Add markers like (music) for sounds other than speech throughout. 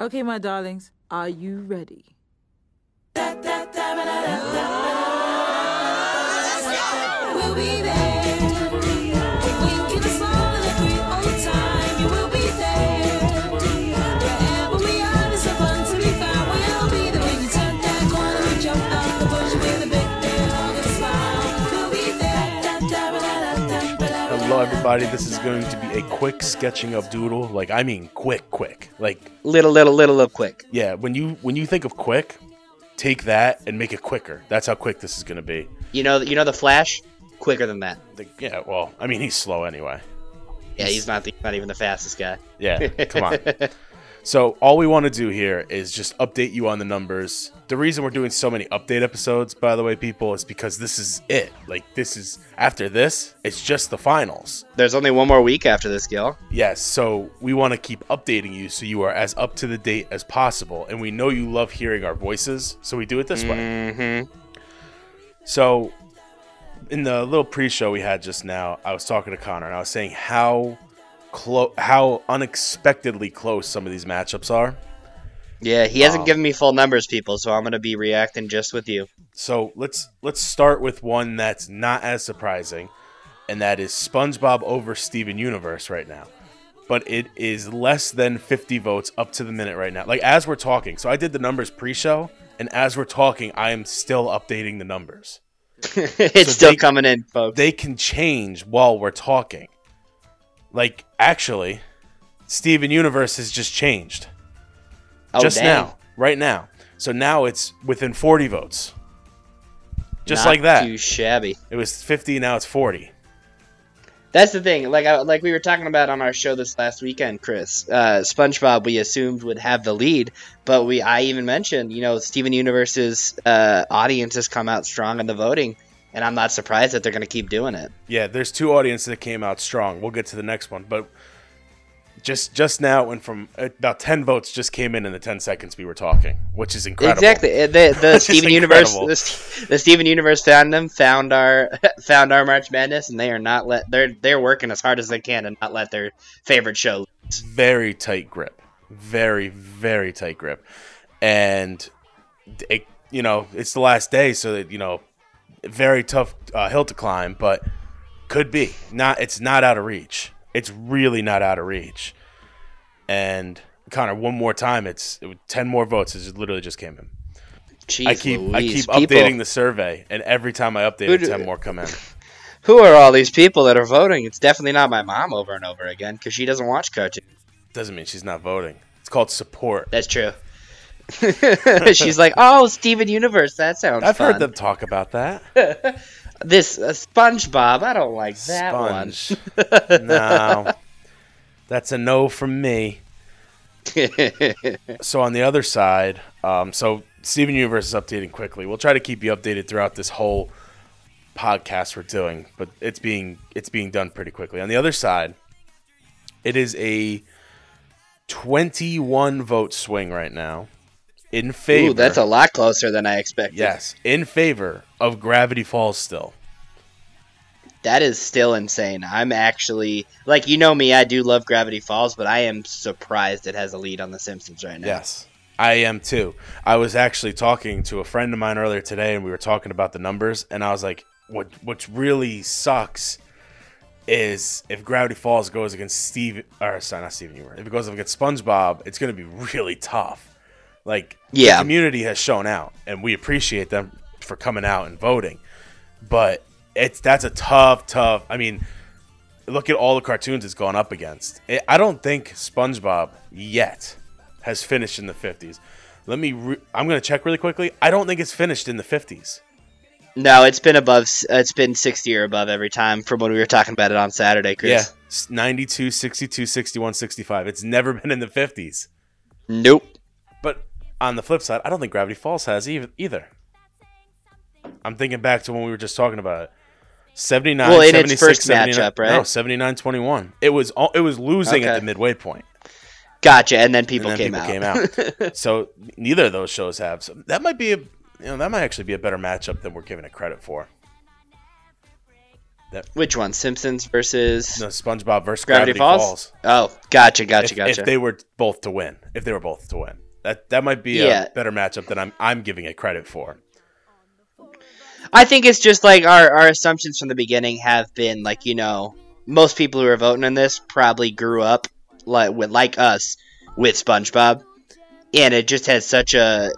Okay, my darlings, are you ready? We'll everybody. This is going to be a quick sketching of Doodle. Like, I mean, quick, quick. Like, Little, little, little, little quick. yeah, when you when you think of quick, take that and make it quicker. That's how quick this is going to be. You know, you know the Flash, quicker than that. Like, yeah, well, I mean, he's slow anyway. Yeah, he's not the, not even the fastest guy. Yeah, come on. (laughs) So all we want to do here is just update you on the numbers. The reason we're doing so many update episodes, by the way, people, is because this is it. Like this is after this, it's just the finals. There's only one more week after this, Gil. Yes, so we want to keep updating you so you are as up to the date as possible. And we know you love hearing our voices, so we do it this way. Mm-hmm. So, in the little pre-show we had just now, I was talking to Connor and I was saying how close, how unexpectedly close some of these matchups are. Yeah, he hasn't Um, given me full numbers, people, so I'm gonna be reacting just with you. So let's let's start with one that's not as surprising, and that is SpongeBob over Steven Universe right now. But it is less than 50 votes up to the minute right now. Like as we're talking. So I did the numbers pre-show, and as we're talking, I am still updating the numbers. (laughs) it's So still they- coming in, folks. They can change while we're talking. Like actually, Steven Universe has just changed. oh, just dang. now, right now. So now it's within 40 votes. Just Not like that. Too shabby. It was 50, now it's 40. That's the thing. Like I, like we were talking about on our show this last weekend, Chris. Uh, SpongeBob, we assumed would have the lead, but we I even mentioned, you know, Steven Universe's uh, audience has come out strong in the voting, and I'm not surprised that they're going to keep doing it. Yeah, there's two audiences that came out strong. We'll get to the next one, but just just now it went from about 10 votes just came in in the 10 seconds we were talking, which is incredible. Exactly. Uh, The the (laughs) Steven Universe the, the Steven Universe fandom found our (laughs) found our March Madness, and they are not let they're they're working as hard as they can to not let their favorite show. Very tight grip. Very very tight grip. And it, you know, it's the last day so that, you know, very tough uh, hill to climb, but could be. Not it's not out of reach. It's really not out of reach. And Connor, one more time, it's it, 10 more votes. It literally just came in. Jeez, I keep I keep people. updating the survey, and every time I update it, ten more come in. (laughs) Who are all these people that are voting? It's definitely not my mom over and over again because she doesn't watch cartoons. Doesn't mean she's not voting. It's called support. That's true. (laughs) She's like, "Oh, Steven Universe, that sounds." I've heard them talk about that. (laughs) This uh, SpongeBob, I don't like that Sponge. (laughs) no, that's a no from me. So on the other side, um, so Steven Universe is updating quickly. We'll try to keep you updated throughout this whole podcast we're doing, but it's being it's being done pretty quickly. On the other side, it is a 21 vote swing right now in favor. Ooh, that's a lot closer than I expected. yes, in favor of Gravity Falls still. That is still insane. I'm actually like you know me, I do love Gravity Falls, but I am surprised it has a lead on The Simpsons right now. Yes, I am too. I was actually talking to a friend of mine earlier today, and we were talking about the numbers, and I was like, "What? What really sucks is if Gravity Falls goes against Steve, or sorry, not Steven Universe. If it goes up against SpongeBob, it's going to be really tough. Like, Yeah. the community has shown out, and we appreciate them for coming out and voting, but it's that's a tough, tough. I mean, look at all the cartoons it's gone up against. I I don't think SpongeBob yet has finished in the 50s. Let me. Re- I'm going to check really quickly. I don't think it's finished in the 50s. No, it's been above. It's been sixty or above every time from when we were talking about it on Saturday, Chris. Yeah, s- 92, 62, 61, 65. It's never been in the 50s. Nope. But on the flip side, I don't think Gravity Falls has either. either. I'm thinking back to when we were just talking about it. 79, Well, in its first 79 matchup, right? No, 79 21. It was all, it was losing at the midway point. Gotcha. And then people, and then came, people out. came out. (laughs) so neither of those shows have. So that might be a you know that might actually be a better matchup than we're giving it credit for. Which one? Simpsons versus No, SpongeBob versus Gravity, Gravity, Falls? Falls. Oh, gotcha, gotcha, if, gotcha. if they were both to win, if they were both to win, that that might be Yeah. a better matchup than I'm I'm giving it credit for. I think it's just like our, our assumptions from the beginning have been like you know most people who are voting on this probably grew up like with like us with SpongeBob, and it just has such a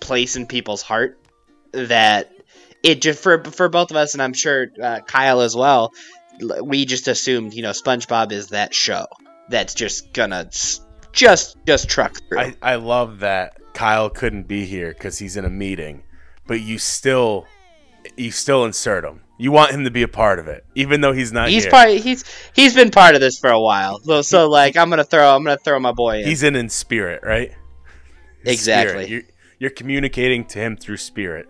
place in people's heart that it just for for both of us and I'm sure uh, Kyle as well. We just assumed you know SpongeBob is that show that's just gonna just just truck through. I, I love that Kyle couldn't be here because he's in a meeting, but you still you still insert him. You want him to be a part of it, even though he's not he's here. probably he's he's been part of this for a while. So, so like I'm gonna throw I'm gonna throw my boy in. he's in in spirit, right? Exactly. Spirit. You're, you're communicating to him through spirit,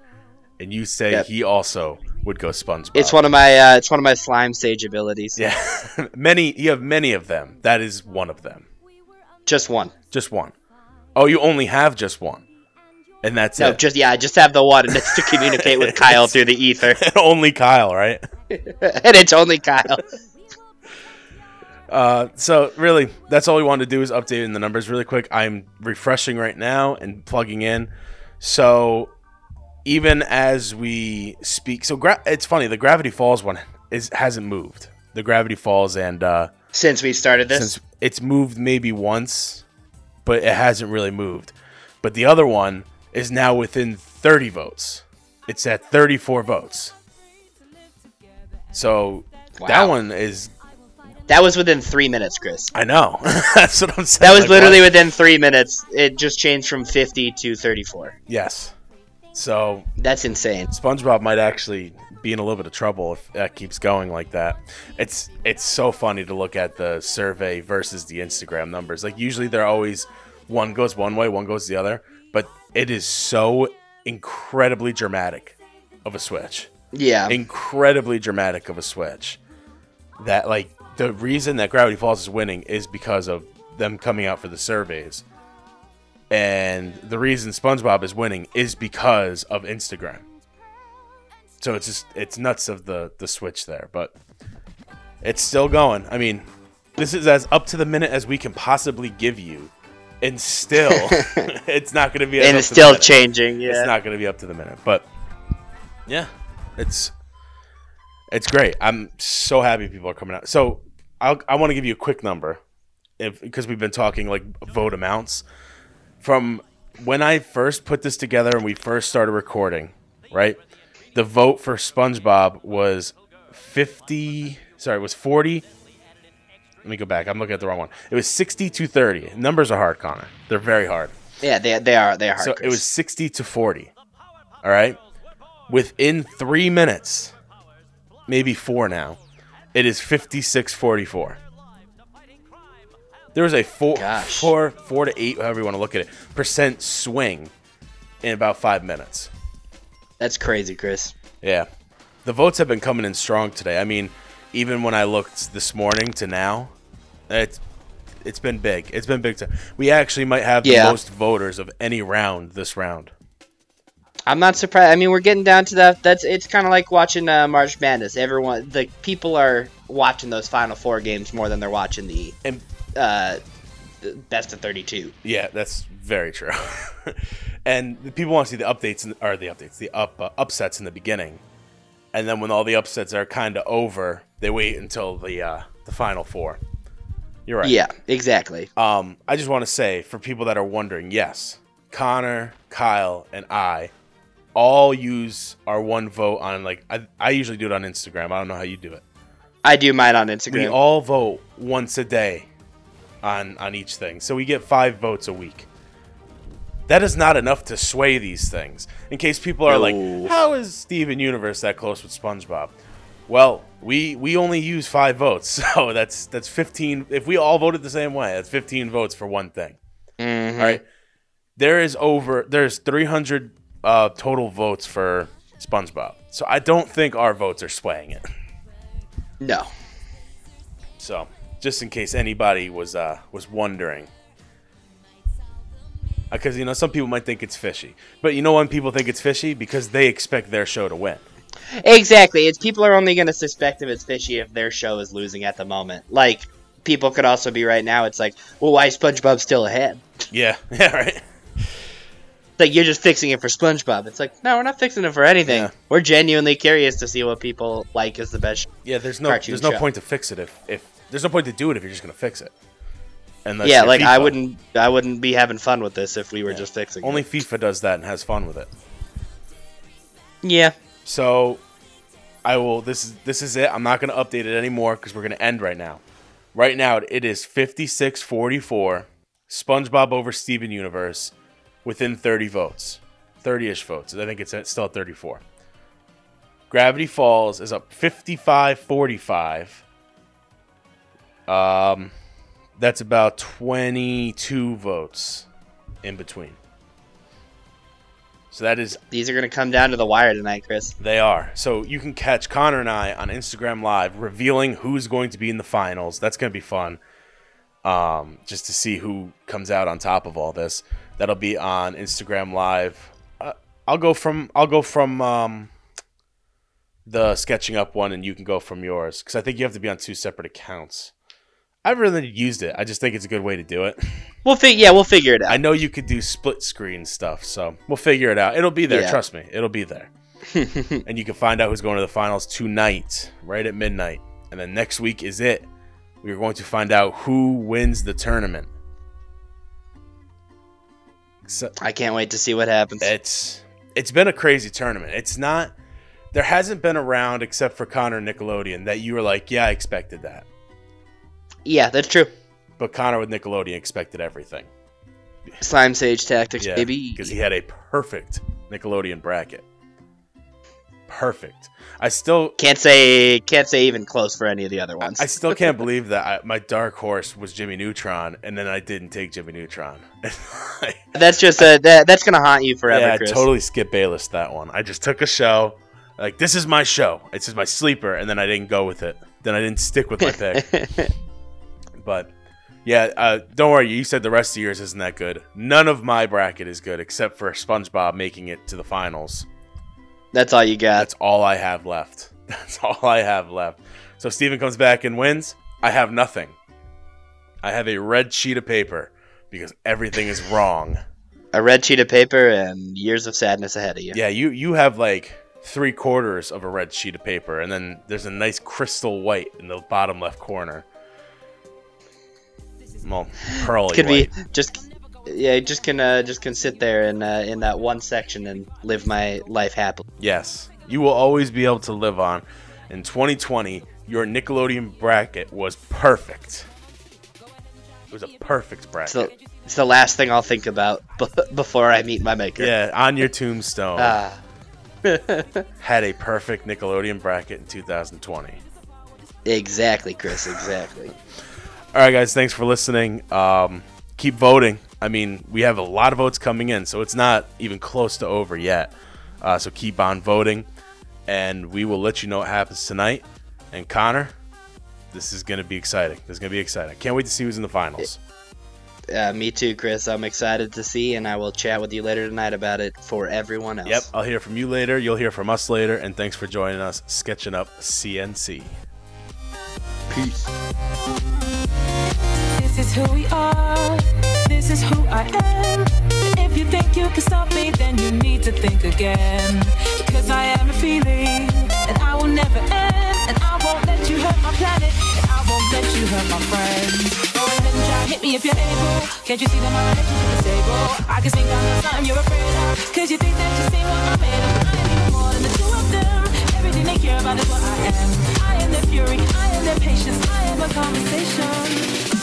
and you say Yep. he also would go SpongeBob. it's one of my uh, it's one of my slime sage abilities. yeah, (laughs) many. You have many of them. That is one of them. Just one. Just one. Oh, you only have just one, and that's No, it. just yeah, just have the one and it's to communicate with (laughs) Kyle through the ether. (laughs) only Kyle, right? (laughs) and it's only Kyle. Uh, so really, that's all we wanted to do is update in the numbers really quick. I'm refreshing right now and plugging in. So even as we speak, so gra- it's funny. The Gravity Falls one is hasn't moved. The Gravity Falls and uh, Since we started this. since it's moved maybe once, but it hasn't really moved. But the other one is now within 30 votes. It's at 34 votes. So that one is that was within three minutes, Chris. I know. (laughs) That's what I'm saying. That was Like, literally what? within three minutes. It just changed from fifty to thirty four. Yes. So That's insane. SpongeBob might actually be in a little bit of trouble if that keeps going like that. It's it's so funny to look at the survey versus the Instagram numbers. Like usually they're always one goes one way, one goes the other, but it is so incredibly dramatic of a switch. Yeah. Incredibly dramatic of a switch. That like the reason that Gravity Falls is winning is because of them coming out for the surveys. And the reason SpongeBob is winning is because of Instagram. So it's just it's nuts of the the switch there, but it's still going. I mean, this is as up to the minute as we can possibly give you, and still (laughs) (laughs) it's not going to be. and it's still changing. Yeah. It's not going to be up to the minute, but yeah, it's it's great. I'm so happy people are coming out. So I'll, I want to give you a quick number, if because we've been talking like vote amounts from when I first put this together and we first started recording, right? The vote for SpongeBob was 50, sorry, it was 40. Let me go back. I'm looking at the wrong one. It was 60 to 30. Numbers are hard, Connor. They're very hard. yeah, they, they are they are hard. So Chris. it was 60 to 40. All right. Within three minutes, maybe four now, it is 56 44. There was a four, Gosh. four, four to eight, however you want to look at it, percent swing in about five minutes. That's crazy, Chris. Yeah. The votes have been coming in strong today. I mean, even when I looked this morning to now, it's it's been big. It's been big. Time. We actually might have Yeah. the most voters of any round this round. I'm not surprised. I mean, we're getting down to that. That's it's kind of like watching uh, March Madness. Everyone, the people are watching those Final Four games more than they're watching the And uh, the best of 32. Yeah, that's very true. (laughs) and the people want to see the updates in, or the updates, the up uh, upsets in the beginning, and then when all the upsets are kind of over, they wait until the uh, the final four. You're right. Yeah, exactly. Um, I just want to say for people that are wondering, yes, Connor, Kyle, and I all use our one vote on like I, I usually do it on Instagram. I don't know how you do it. I do mine on Instagram. We all vote once a day on on each thing. So we get 5 votes a week. That is not enough to sway these things. In case people are like, "How is Steven Universe that close with SpongeBob?" Well, we we only use 5 votes. (laughs) So that's that's 15 if we all voted the same way, that's 15 votes for one thing. Mhm. All right. There is over there's 300 uh, total votes for SpongeBob. So I don't think our votes are swaying it. No. So, just in case anybody was uh, was wondering, Uh, because you know some people might think it's fishy, but you know when people think it's fishy because they expect their show to win. Exactly. It's people are only going to suspect if it's fishy if their show is losing at the moment. Like people could also be right now. It's like, well, why is SpongeBob still ahead? Yeah, (laughs) yeah, right. Like you're just fixing it for SpongeBob. It's like, no, we're not fixing it for anything. Yeah. We're genuinely curious to see what people like as the best. Yeah, there's no there's no show. point to fix it if if there's no point to do it if you're just gonna fix it. Unless yeah, like I wouldn't, I wouldn't be having fun with this if we were Yeah. just fixing Only it. FIFA does that and has fun with it. Yeah, So I will this is this is it. I'm not gonna update it anymore because we're gonna end right now. Right now it is 56-44. SpongeBob over Steven Universe within 30 votes. 30-ish votes. I think it's at, still at 34. Gravity Falls is up 55-45. Um that's about 22 votes in between. So that is these are gonna come down to the wire tonight, Chris. they are. So you can catch Connor and I on Instagram Live revealing who's going to be in the finals. That's going to be fun. Um, just to see who comes out on top of all this. That'll be on Instagram Live. Uh, I'll go from I'll go from um, the sketching up one, and you can go from yours because I think you have to be on two separate accounts. I've really used it. I just think it's a good way to do it. We'll fig- yeah, we'll figure it out. I know you could do split screen stuff, so we'll figure it out. It'll be there. Yeah. Trust me, it'll be there. (laughs) and you can find out who's going to the finals tonight, right at midnight. And then next week is it. We are going to find out who wins the tournament. So I can't wait to see what happens. it's it's been a crazy tournament. It's not there hasn't been a round except for Connor and Nickelodeon that you were like, yeah, I expected that. Yeah, that's true. But Connor with Nickelodeon expected everything. Slime Sage tactics, Yeah, baby. because he had a perfect Nickelodeon bracket. Perfect. I still, Can't say can't say even close for any of the other ones. I still can't (laughs) believe that I, my dark horse was Jimmy Neutron, and then I didn't take Jimmy Neutron. (laughs) that's just a that, that's gonna haunt you forever, yeah, I totally skip Bayless that one. I just took a show, like this is my show. This is my sleeper, and then I didn't go with it. Then I didn't stick with my pick. (laughs) But yeah, uh, don't worry. You said the rest of yours isn't that good. None of my bracket is good except for SpongeBob making it to the finals. that's all you got. That's all I have left. (laughs) That's all I have left. So Steven comes back and wins, I have nothing. I have a red sheet of paper because everything is wrong. A red sheet of paper and years of sadness ahead of you. Yeah, you you have like three quarters of a red sheet of paper, and then there's a nice crystal white in the bottom left corner. (laughs) Well, pearly Could white. be just yeah, just can uh, just can sit there in uh, in that one section and live my life happily. Yes, you will always be able to live on. In 2020, your Nickelodeon bracket was perfect. It was a perfect bracket. So it's the last thing I'll think about (laughs) b- before I meet my maker. yeah, on your tombstone, Ah. (laughs) had a perfect Nickelodeon bracket in 2020. exactly, Chris. Exactly. All right, guys, thanks for listening. Um, keep voting. I mean, we have a lot of votes coming in, so it's not even close to over yet. Uh, so keep on voting, and we will let you know what happens tonight. And Connor, this is going to be exciting. This is going to be exciting. I can't wait to see who's in the finals. Uh, me too, Chris. I'm excited to see, and I will chat with you later tonight about it for everyone else. Yep, I'll hear from you later. You'll hear from us later. And thanks for joining us, sketching up CNC. Peace. Who we are. This is who I am. If you think you can stop me, then you need to think again. Cause I am a feeling, and I will never end. And I won't let you hurt my planet, and I won't let you hurt my friends. Go ahead and try, hit me if you're able. Can't you see that my relationship is stable? I can sing down the something you're afraid of. Cause you think that you see what I'm made of. I am more than the two of them. Everything they care about is what I am. I am their fury, I am their patience, I am a conversation.